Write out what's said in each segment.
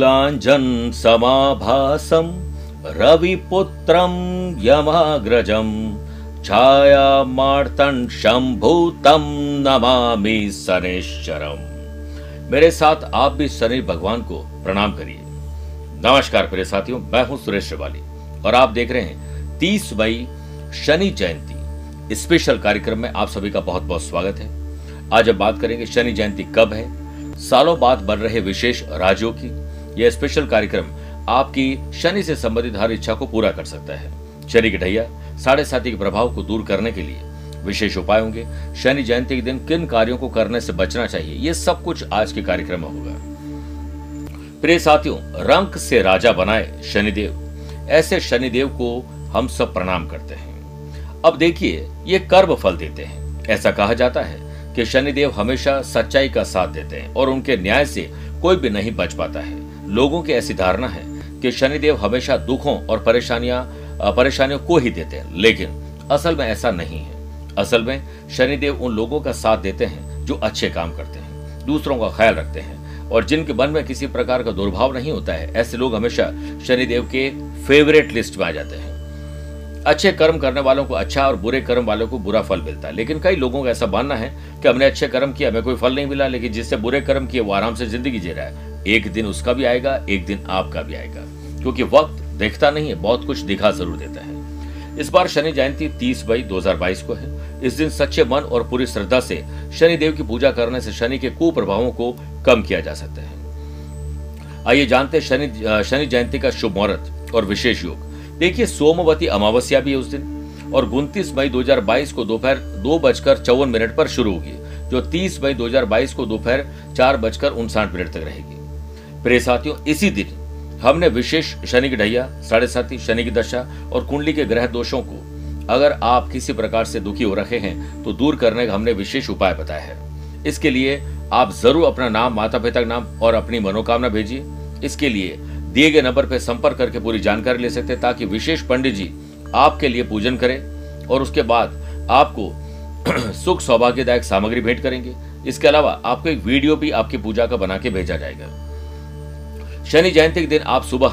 नीलाञ्जन समाभासं, रविपुत्रं यमाग्रजं छायामार्तन् शम्भूतं नमामि शनेश्वरम। मेरे साथ आप भी शनि भगवान को प्रणाम करिए। नमस्कार प्रिय साथियों, मैं हूँ सुरेश श्रिवाली और आप देख रहे हैं 30 मई शनि जयंती। स्पेशल कार्यक्रम में आप सभी का बहुत बहुत स्वागत है। आज अब बात करेंगे शनि जयंती कब है, सालों बाद बन रहे विशेष राज्यों की यह स्पेशल कार्यक्रम आपकी शनि से संबंधित हर इच्छा को पूरा कर सकता है। शनि की ढैया, साढ़े साथी के प्रभाव को दूर करने के लिए विशेष उपाय होंगे। शनि जयंती के दिन किन कार्यों को करने से बचना चाहिए, ये सब कुछ आज के कार्यक्रम में होगा। प्रिय साथियों, रंक से राजा बनाए शनिदेव। ऐसे शनिदेव को हम सब प्रणाम करते हैं। अब देखिए, ये कर्म फल देते हैं। ऐसा कहा जाता है कि शनिदेव हमेशा सच्चाई का साथ देते हैं और उनके न्याय से कोई भी नहीं बच पाता है। लोगों की ऐसी धारणा है कि शनिदेव हमेशा दुखों और परेशानियाँ परेशानियों को ही देते हैं, लेकिन असल में ऐसा नहीं है। असल में शनिदेव उन लोगों का साथ देते हैं जो अच्छे काम करते हैं, दूसरों का ख्याल रखते हैं, और जिनके मन में किसी प्रकार का दुर्भाव नहीं होता है, ऐसे लोग हमेशा शनिदेव के फेवरेट लिस्ट में आ जाते हैं। अच्छे कर्म करने वालों को अच्छा और बुरे कर्म वालों को बुरा फल मिलता है, लेकिन कई लोगों का ऐसा मानना है कि हमने अच्छे कर्म किया, हमें कोई फल नहीं मिला, लेकिन जिससे बुरे कर्म किए, वो आराम से ज़िंदगी जी रहा है। एक दिन उसका भी आएगा, एक दिन आपका भी आएगा। क्योंकि वक्त देखता नहीं है, बहुत कुछ दिखा ज़रूर देता है। इस बार शनि जयंती 30 मई 2022 को है। इस दिन सच्चे मन और पूरी श्रद्धा से शनि देव की पूजा करने से शनि के कुप्रभावों को कम किया जा सकता है। आइए जानते हैं शनि शनि जयंती का शुभ मुहूर्त और विशेष योग। देखिए, सोमवती अमावस्या भी है उस दिन। और उनतीस मई 2022 को दोपहर दो बजकर चौवन मिनट पर शुरू होगी, जो 30 मई 2022 को दोपहर चार बजकर उनसाठ मिनट तक रहेगी। प्रिय साथियों, इसी दिन हमने विशेष शनि की ढैया, साढ़े साथी शनि की दशा और कुंडली के ग्रह दोषों को, अगर आप किसी प्रकार से दुखी हो रखे हैं तो दूर करने का हमने विशेष उपाय बताया है। इसके लिए आप ज़रूर अपना नाम माता पिता का नाम और अपनी मनोकामना भेजिए। इसके लिए दिए गए नंबर पर संपर्क करके पूरी जानकारी ले सकते हैं, ताकि विशेष पंडित जी आपके लिए पूजन करें और उसके बाद आपको सुख सौभाग्यदायक सामग्री भेंट करेंगे। इसके अलावा आपको एक वीडियो भी आपकी पूजा का बना के भेजा जाएगा। शनि जयंती के दिन आप सुबह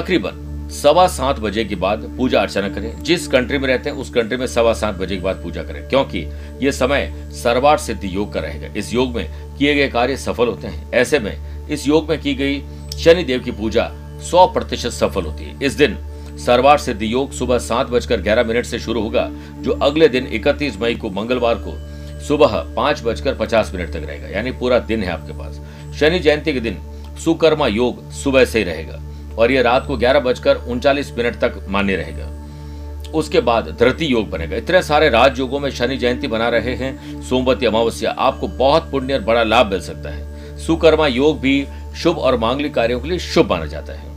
तकरीबन सवा सात बजे के बाद पूजा अर्चना करें। जिस कंट्री में रहते हैं, उस कंट्री में सवा सात बजे के बाद पूजा करें। क्योंकि यह समय सर्वार सिद्धि योग का रहेगा। इस योग में किए गए कार्य सफल होते हैं। ऐसे में इस योग में की गई शनि देव की पूजा सौ प्रतिशत सफल होती है। इस दिन सरवार सिद्धि योग सुबह सात बजकर ग्यारह मिनट से शुरू होगा, जो अगले दिन इकतीस मई को मंगलवार को सुबह पाँच बजकर पचास मिनट तक रहेगा। यानी पूरा दिन है आपके पास। शनि जयंती के दिन सुकर्मा योग सुबह से ही रहेगा और यह रात को ग्यारह बजकर उनचालीस मिनट तक मान्य रहेगा। उसके बाद धरती योग बनेगा। इतने सारे राज योगों में शनि जयंती बना रहे हैं। सोमवती अमावस्या आपको बहुत पुण्य और बड़ा लाभ मिल सकता है। सुकर्मा योग भी शुभ और मांगलिक कार्यों के लिए शुभ माना जाता है।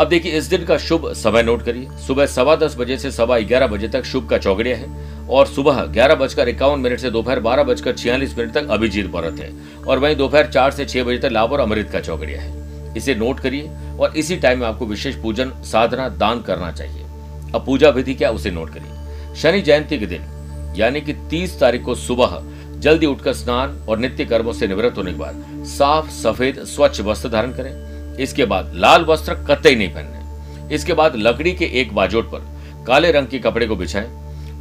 अब देखिए, इस दिन का शुभ समय नोट करिए। सुबह सवा दस बजे से सवा ग्यारह बजे तक शुभ का चौगड़िया है और सुबह ग्यारह बजकर इक्यावन मिनट से दोपहर बारह बजकर छियालीस मिनट तक अभिजीत मुहूर्त है और वहीं दोपहर चार से छह बजे तक लाभ और अमृत का चौगड़िया है। इसे नोट करिए और इसी टाइम में आपको विशेष पूजन, साधना, दान करना चाहिए। अब पूजा विधि क्या, उसे नोट करिए। शनि जयंती के दिन, यानी कि तीस तारीख को सुबह, जल्दी उठकर स्नान और नित्य कर्मों से निवृत्त होने के बाद साफ़, सफ़ेद, स्वच्छ वस्त्र धारण करें। इसके बाद लाल वस्त्र कतई नहीं पहनने। इसके बाद लकड़ी के एक बाजोट पर काले रंग के कपड़े को बिछाए।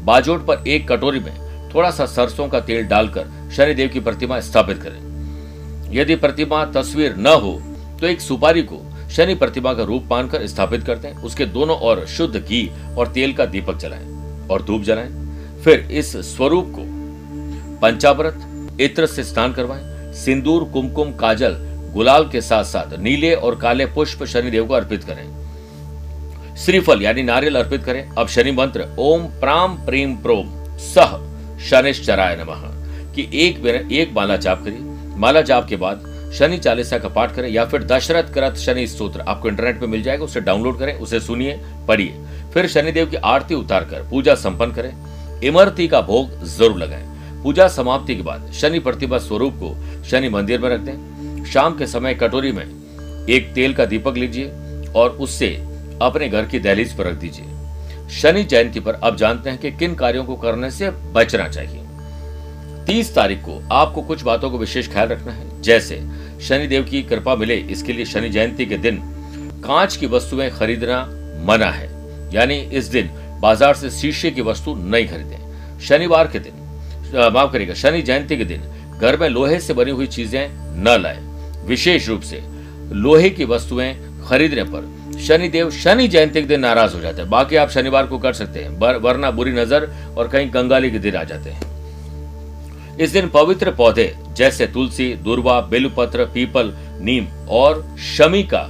बाजोट पर एक कटोरी में थोड़ा सा सरसों का तेल डालकर शनिदेव की प्रतिमा स्थापित करें। यदि प्रतिमा तस्वीर न हो तो एक सुपारी को शनि प्रतिमा का रूप मानकर स्थापित करते हैं। उसके दोनों ओर शुद्ध घी और तेल का दीपक जलाएँ और धूप जलाएँ। फिर इस स्वरूप को पंचाव्रत इत्र से स्नान करवाएँ। सिंदूर, कुमकुम, काजल गुलाल के साथ साथ नीले और काले पुष्प शनिदेव को अर्पित करें। श्रीफल यानी नारियल अर्पित करें। अब शनि मंत्र, ओम प्राम प्रेम प्रोम, सह शनिश्चराय नमः। की एक एक माला जाप करिए। माला जाप के बाद शनि चालीसा का पाठ करें या फिर दशरथ करत शनि स्त्रोत्र आपको इंटरनेट पे मिल जाएगा, उसे डाउनलोड करें, उसे सुनिए, पढ़िए। फिर शनिदेव की आरती उतार कर पूजा संपन्न करें। इमरती का भोग ज़रूर लगाएँ। पूजा समाप्ति के बाद शनि प्रतिभा स्वरूप को शनि मंदिर में रख दें। शाम के समय कटोरी में एक तेल का दीपक लीजिए और उससे अपने घर की दहलीज पर रख दीजिए। शनि जयंती पर अब जानते हैं कि किन कार्यों को करने से बचना चाहिए। तीस तारीख को आपको कुछ बातों को विशेष ख्याल रखना है। जैसे शनिदेव की कृपा मिले, इसके लिए शनि जयंती के दिन कांच की वस्तुएँ खरीदना मना है। यानी इस दिन बाज़ार से शीशे की वस्तु नहीं खरीदें। शनिवार के दिन माफ़ करिएगा, शनि जयंती के दिन घर में लोहे से बनी हुई चीज़ें न लाए। विशेष रूप से लोहे की वस्तुएँ खरीदने पर। शनिदेव शनि जयंती के दिन नाराज़ हो जाते हैं। बाकी आप शनिवार को कर सकते हैं। वरना बुरी नज़र और कहीं गंगाली के दिन आ जाते हैं। इस दिन पवित्र पौधे जैसे तुलसी, दुर्वा, बेलपत्र, पीपल, नीम और शमी का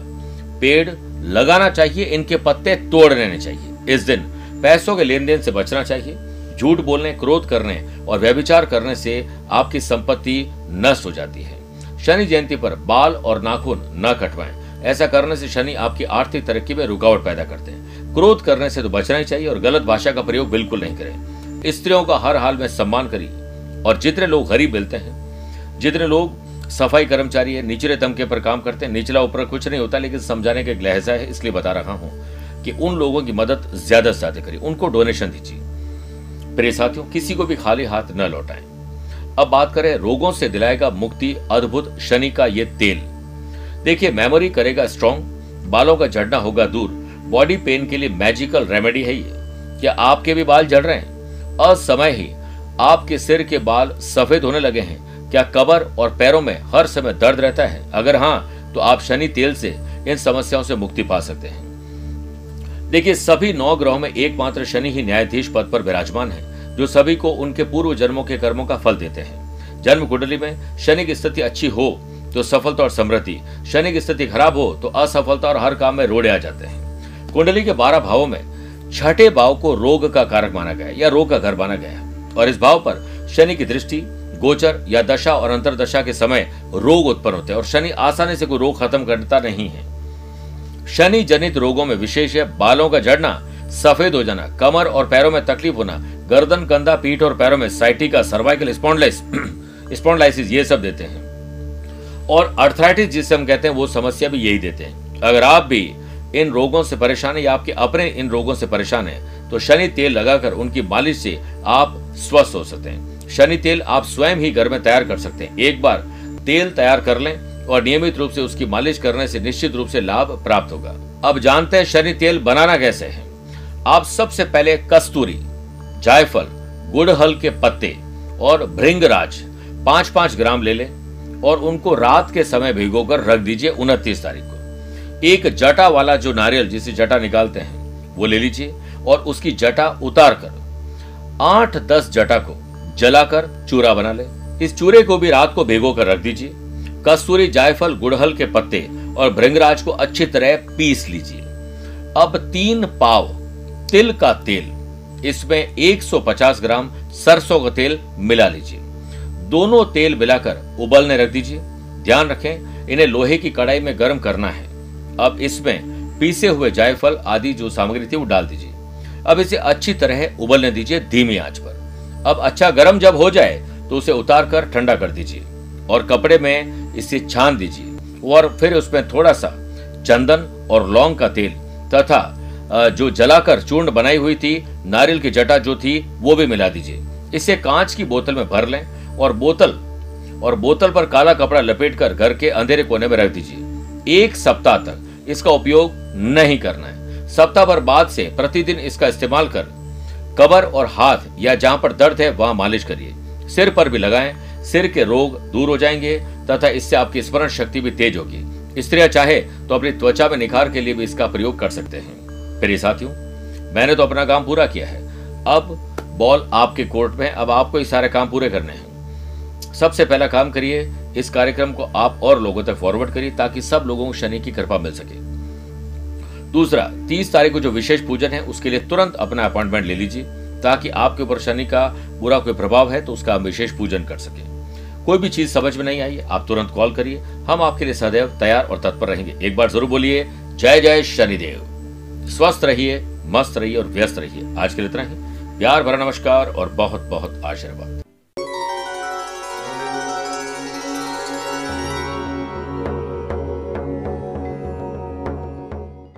पेड़ लगाना चाहिए। इनके पत्ते तोड़ लेने चाहिए। इस दिन पैसों के लेन देन से बचना चाहिए। झूठ बोलने, क्रोध करने और व्यभिचार करने से आपकी संपत्ति नष्ट हो जाती है। शनि जयंती पर बाल और नाखून न कटवाएँ। ऐसा करने से शनि आपकी आर्थिक तरक्की में रुकावट पैदा करते हैं। क्रोध करने से तो बचना ही चाहिए और गलत भाषा का प्रयोग बिल्कुल नहीं करें। स्त्रियों का हर हाल में सम्मान करिए और जितने लोग गरीब मिलते हैं, जितने लोग सफ़ाई कर्मचारी है, निचले तमके पर काम करते हैं, निचला ऊपर कुछ नहीं होता, लेकिन समझाने का एक लहजा है, इसलिए बता रहा हूँ कि उन लोगों की मदद ज़्यादा से ज़्यादा करिए। उनको डोनेशन दीजिए। प्रिय साथियों, किसी को भी खाली हाथ न लौटाएँ। अब बात करें रोगों से दिलाएगा मुक्ति, अद्भुत शनि का ये तेल। देखिए मेमोरी करेगा स्ट्रॉन्ग बालों का झड़ना होगा दूर। बॉडी पेन के लिए मैजिकल रेमेडी है ये। क्या आपके भी बाल जड़ रहे हैं? असमय ही। आपके सिर के बाल सफ़ेद होने लगे हैं। क्या कबर और पैरों में हर समय दर्द रहता है? अगर हाँ तो आप शनि तेल से इन समस्याओं से मुक्ति पा सकते हैं। देखिए, सभी नौ ग्रहों में एकमात्र शनि ही न्यायाधीश पद पर विराजमान है। जो सभी को उनके पूर्व जन्मों के कर्मों का फल देते हैं। जन्म कुंडली में शनि की स्थिति अच्छी हो तो सफलता और समृद्धि। शनि की स्थिति खराब हो तो असफलता और हर काम में रोड़े आ जाते हैं। कुंडली के बारह भावों में छठे भाव को रोग का कारक माना गया, या रोग का घर माना गया। और इस भाव पर शनि की दृष्टि, गोचर या दशा और अंतरदशा के समय रोग उत्पन्न होते हैं, और शनि आसानी से कोई रोग खत्म करता नहीं है। शनि जनित रोगों में विशेष है, बालों का झड़ना सफ़ेद हो जाना, कमर और पैरों में तकलीफ़ होना, गर्दन, कंधा, पीठ और पैरों में साइटिका, सर्वाइकल स्पॉन्डलाइस, स्पॉन्डलाइसिस, ये सब देते हैं। और अर्थराइटिस, जिसे हम कहते हैं, वो समस्या भी यही देते हैं। अगर आप भी इन रोगों से परेशान है या आपके अपने इन रोगों से परेशान है तो शनि तेल लगाकर उनकी मालिश से आप स्वस्थ हो सकते हैं। शनि तेल आप स्वयं ही घर में तैयार कर सकते हैं। एक बार तेल तैयार कर लें और नियमित रूप से उसकी मालिश करने से निश्चित रूप से लाभ प्राप्त होगा। अब जानते हैं शनि तेल बनाना कैसे है। आप सबसे पहले कस्तूरी, जायफल, गुड़हल के पत्ते और भृंगराज पाँच पाँच ग्राम ले लें और उनको रात के समय भिगोकर रख दीजिए उनतीस तारीख को। एक जटा वाला जो नारियल जिसे जटा निकालते हैं, वो ले लीजिए और उसकी जटा उतार कर आठ दस जटा को जलाकर चूरा बना ले। इस चूरे को भी रात को भिगो कर रख दीजिए। कस्तूरी, जायफल, गुड़हल के पत्ते और भृंगराज को अच्छी तरह पीस लीजिए। अब तीन पाव तिल का तेल। इसमें 150 ग्राम सरसों का तेल मिला लीजिए। दोनों तेल मिलाकर उबलने रख दीजिए। ध्यान रखें, इन्हें लोहे की कढ़ाई में गर्म करना है। अब इसमें पीसे हुए जायफल आदि जो सामग्री थी वो डाल दीजिए। अब इसे अच्छी तरह उबलने दीजिए धीमी आँच पर। अब अच्छा गर्म जब हो जाए तो उसे उतार कर ठंडा कर दीजिए और कपड़े में इसे छान दीजिए और फिर उसमें थोड़ा सा चंदन और लौंग का तेल तथा जो जलाकर चूर्ण बनाई हुई थी, नारियल की जटा जो थी, वो भी मिला दीजिए। इसे कांच की बोतल में भर लें और बोतल और बोतल पर काला कपड़ा लपेट कर घर के अंधेरे कोने में रख दीजिए। एक सप्ताह तक इसका उपयोग नहीं करना है। सप्ताह भर बाद से प्रतिदिन इसका इस्तेमाल कर कबर और हाथ या जहाँ पर दर्द है, वहाँ मालिश करिए। सिर पर भी लगाएँ। सिर के रोग दूर हो जाएँगे, तथा इससे आपकी स्मरण शक्ति भी तेज होगी। स्त्रियाँ चाहे तो अपनी त्वचा में निखार के लिए भी इसका प्रयोग कर सकते हैं। फिर साथियों, मैंने तो अपना काम पूरा किया है। अब बॉल आपके कोर्ट में, अब आपको ये सारे काम पूरे करने हैं। सबसे पहला काम करिए, इस कार्यक्रम को आप और लोगों तक फॉरवर्ड करिए, ताकि सब लोगों को शनि की कृपा मिल सके। दूसरा, तीस तारीख को जो विशेष पूजन है, उसके लिए तुरंत अपना अपॉइंटमेंट ले लीजिए, ताकि आपके ऊपर शनि का बुरा कोई प्रभाव है तो उसका हम विशेष पूजन कर सके। कोई भी चीज़ समझ में नहीं आई, आप तुरंत कॉल करिए, हम आपके लिए सदैव तैयार और तत्पर रहेंगे। एक बार ज़रूर बोलिए, जय जय शनिदेव। स्वस्थ रहिए, मस्त रहिए और व्यस्त रहिए। आज के लिए इतना ही। प्यार भरा नमस्कार और बहुत बहुत आशीर्वाद।